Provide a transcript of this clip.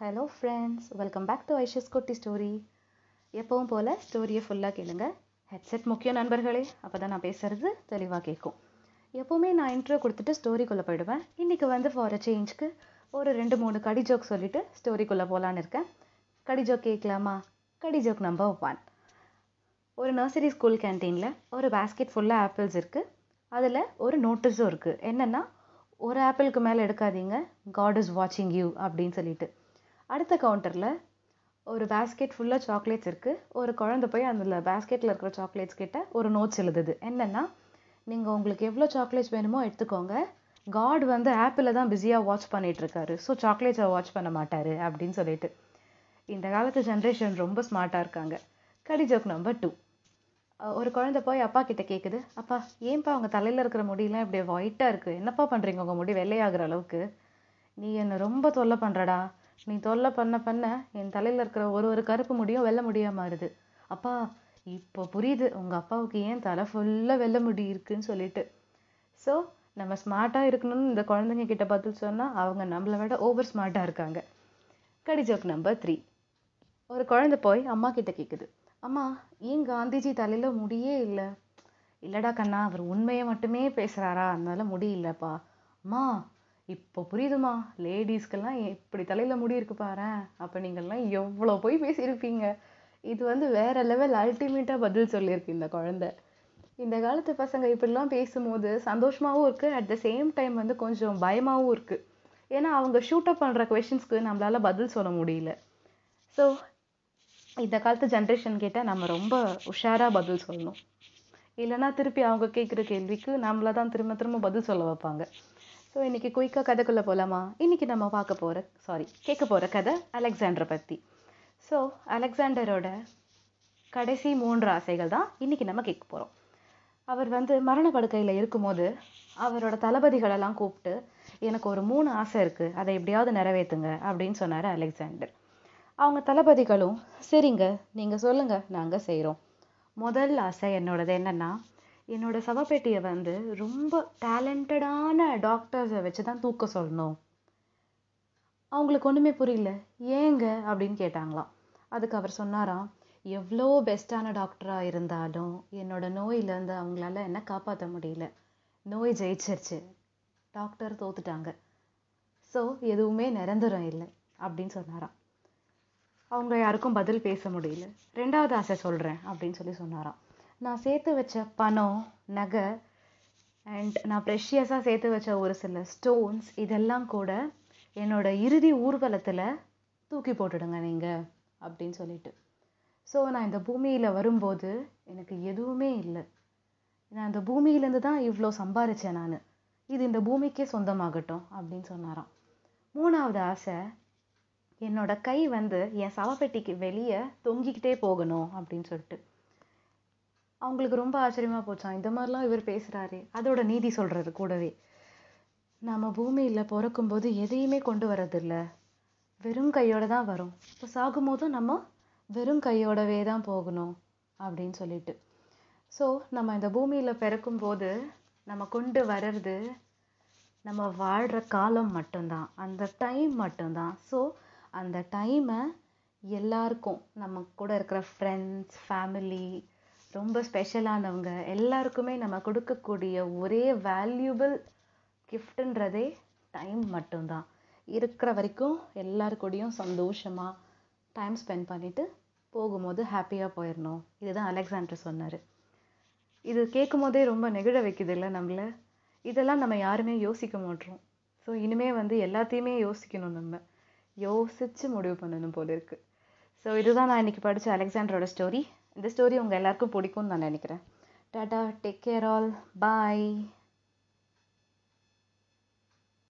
Hello friends welcome back to ஐஷஸ் குட்டி story எப்பவும் போல் ஸ்டோரியை ஃபுல்லாக கேளுங்க. ஹெட்செட் முக்கியம் நண்பர்களே அப்போ தான் நான் பேசுகிறது தெளிவாக கேட்கும். எப்போவுமே நான் இன்ட்ரோ கொடுத்துட்டு ஸ்டோரிக்குள்ளே போயிடுவேன். இன்றைக்கி வந்து ஃபார் அ சேஞ்ச்க்கு ஒரு ரெண்டு மூணு கடி ஜோக் சொல்லிவிட்டு ஸ்டோரிக்குள்ளே போகலான்னு இருக்கேன். கடி ஜோக் கேட்கலாமா? கடி ஜோக் நம்பர் ஒன் ஒரு நர்சரி ஸ்கூல் கேன்டீனில் ஒரு பேஸ்கெட் ஃபுல்லாக ஆப்பிள்ஸ் இருக்குது அதில் ஒரு நோட்டீஸும் இருக்குது என்னென்னா ஒரு ஆப்பிளுக்கு மேலே எடுக்காதீங்க. காட் இஸ் வாட்சிங் யூ அப்படின்னு சொல்லிட்டு. அடுத்த கவுண்டரில் ஒரு பேஸ்கெட் ஃபுல்லாக சாக்லேட்ஸ் இருக்குது ஒரு குழந்தை போய் அதில் பேஸ்கெட்டில் இருக்கிற சாக்லேட்ஸ் கிட்ட ஒரு நோட்ஸ் எழுதுது. என்னென்னா நீங்கள் உங்களுக்கு எவ்வளோ சாக்லேட்ஸ் வேணுமோ எடுத்துக்கோங்க. காட் வந்து ஆப்பில் தான் பிஸியாக வாட்ச் பண்ணிகிட்ருக்காரு ஸோ சாக்லேட்ஸை வாட்ச் பண்ண மாட்டார் அப்படின்னு சொல்லிட்டு. இந்த காலத்து ஜென்ரேஷன் ரொம்ப ஸ்மார்ட்டாக இருக்காங்க. கடி ஜோக் நம்பர் டூ ஒரு குழந்தை போய் அப்பா கிட்ட கேட்குது அப்பா ஏன்பா உங்கள் தலையில் இருக்கிற முடியெல்லாம் இப்படி ஒயிட்டாக இருக்குது என்னப்பா பண்ணுறீங்க உங்கள் முடி வெள்ளையாகிற அளவுக்கு. நீ என்னை ரொம்ப தொல்லை பண்ணுறடா நீ தொல்லை பண்ண பண்ண என் தலையில் இருக்கிற ஒரு ஒரு கருப்பு முடியும் வெள்ளை முடியாக மாறுது. அப்பா இப்போ புரியுது. உங்கள் அப்பாவுக்கு ஏன் தலை ஃபுல்லாக வெள்ளை முடி இருக்குன்னு சொல்லிட்டு. ஸோ நம்ம ஸ்மார்ட்டாக இருக்கணும்னு இந்த குழந்தைங்க கிட்ட பதில் சொன்னால் அவங்க நம்மளை விட ஓவர் ஸ்மார்ட்டாக இருக்காங்க. கடி ஜோக் நம்பர் த்ரீ ஒரு குழந்தை போய் அம்மா கிட்ட கேட்குது அம்மா ஏன் காந்திஜி தலையில் முடியே இல்லை? இல்லடா கண்ணா அவர் உண்மையை மட்டுமே பேசுகிறாரா அதனால முடியலப்பா அம்மா இப்போ புரியுதுமா? லேடிஸ்க்கெல்லாம் இப்படி தலையில் முடி இருக்கு பாரு அப்போ நீங்கள்லாம் எவ்வளோ போய் பேசியிருப்பீங்க? இது வந்து வேற லெவல் அல்டிமேட்டாக பதில் சொல்லியிருக்கு இந்த குழந்தை. இந்த காலத்து பசங்க இப்படிலாம் பேசும்போது சந்தோஷமாகவும் இருக்குது அட் த சேம் டைம் வந்து கொஞ்சம் பயமாகவும் இருக்குது ஏன்னா அவங்க ஷூட் அப் பண்ணுற கொஷின்ஸ்க்கு நம்மளால் பதில் சொல்ல முடியல. ஸோ இந்த காலத்து ஜென்ரேஷன் கேட்டால் நம்ம ரொம்ப உஷாராக பதில் சொல்லணும். இல்லைன்னா திருப்பி அவங்க கேட்குற கேள்விக்கு நம்மள தான் திரும்ப திரும்ப பதில் சொல்ல வைப்பாங்க. ஸோ இன்றைக்கி குயிக்காக கதைக்குள்ளே போகலாமா இன்றைக்கி நம்ம பார்க்க போகிற சாரி கேட்க போகிற கதை அலெக்சாண்டரை பற்றி ஸோ அலெக்சாண்டரோட கடைசி மூன்று ஆசைகள் தான் இன்றைக்கி நம்ம கேட்க போகிறோம் அவர் வந்து மரண படுக்கையில் இருக்கும்போது அவரோட தளபதிகளெல்லாம் கூப்பிட்டு எனக்கு ஒரு மூணு ஆசை இருக்குது அதை எப்படியாவது நிறைவேற்றுங்க அப்படின்னு சொன்னார் அலெக்சாண்டர் அவங்க தளபதிகளும் சரிங்க நீங்கள் சொல்லுங்கள் நாங்கள் செய்கிறோம் முதல் ஆசை என்னோடது என்னென்னா என்னோட சவப்பேட்டியை வந்து ரொம்ப டேலண்டடான டாக்டர்ஸை வச்சு தான் தூக்க சொல்லணும். அவங்களுக்கு ஒன்றுமே புரியல. ஏங்க? அப்படின்னு கேட்டாங்களாம். அதுக்கு அவர் சொன்னாராம் எவ்வளோ பெஸ்ட்டான டாக்டராக இருந்தாலும் என்னோட நோயிலேருந்து அவங்களால என்ன காப்பாற்ற முடியல. நோய் ஜெயிச்சிருச்சு. டாக்டர் தோத்துட்டாங்க. ஸோ எதுவுமே நிரந்தரம் இல்லை. அப்படின்னு சொன்னாராம். அவங்க யாருக்கும் பதில் பேச முடியல. ரெண்டாவது ஆசை சொல்கிறேன் அப்படின்னு சொல்லி சொன்னாராம். நான் சேர்த்து வச்ச பணம் நகை அண்ட் நான் ப்ரெஷியஸாக சேர்த்து வச்ச ஒரு சில ஸ்டோன்ஸ் இதெல்லாம் கூட என்னோடய இறுதி ஊர்வலத்தில் தூக்கி போட்டுடுங்க நீங்கள் அப்படின்னு சொல்லிட்டு. ஸோ நான் இந்த பூமியில் வரும்போது எனக்கு எதுவுமே இல்லை. நான் இந்த பூமியிலேருந்து தான் இவ்வளோ சம்பாரித்தேன் நான். இது இந்த பூமிக்கே சொந்தமாகட்டும் அப்படின்னு சொன்னாராம். மூணாவது ஆசை என்னோட கை வந்து என் சவப்பெட்டிக்கு வெளியே தொங்கிக்கிட்டே போகணும் அப்படின்னு சொல்லிட்டு. அவங்களுக்கு ரொம்ப ஆச்சரியமாக போச்சான் இந்த மாதிரிலாம் இவர் பேசுகிறாரு அதோட நீதி சொல்கிறது கூடவே. நம்ம பூமியில் பிறக்கும்போது எதையுமே கொண்டு வரதில்ல. வெறும் கையோட தான் வரும். இப்போ சாகும்போதும் நம்ம வெறும் கையோடவே தான் போகணும் அப்படின்னு சொல்லிட்டு. ஸோ நம்ம இந்த பூமியில் பிறக்கும்போது நம்ம கொண்டு வர்றது நம்ம வாழ்கிற காலம் மட்டும்தான். அந்த டைம் மட்டும்தான். ஸோ அந்த டைமை எல்லாருக்கும் நம்ம கூட இருக்கிற ஃப்ரெண்ட்ஸ் ஃபேமிலி ரொம்ப ஸ்பெஷலானவங்க எல்லாருக்குமே நம்ம கொடுக்கக்கூடிய ஒரே வேல்யூபிள் கிஃப்ட்டுன்றதே டைம் மட்டும்தான். இருக்கிற வரைக்கும் எல்லாருக்கூடையும் சந்தோஷமாக டைம் ஸ்பெண்ட் பண்ணிவிட்டு போகும்போது ஹாப்பியாக போயிடணும் இதுதான் அலெக்சாண்டர் சொன்னார். இது கேட்கும் போதே ரொம்ப நெகிழ வைக்குது இல்லை நம்மளை? இதெல்லாம் நம்ம யாருமே யோசிக்க மாட்டோம் ஸோ இனிமேல் வந்து எல்லாத்தையுமே யோசிக்கணும் நம்ம. யோசித்து முடிவு பண்ணணும் போல இருக்குது ஸோ இதுதான் நான் இன்றைக்கி படித்த அலெக்சாண்டரோட ஸ்டோரி இந்த ஸ்டோரி உங்கள் எல்லாருக்கும் பிடிக்கும்னு நான் நினைக்கிறேன். Tata take care all bye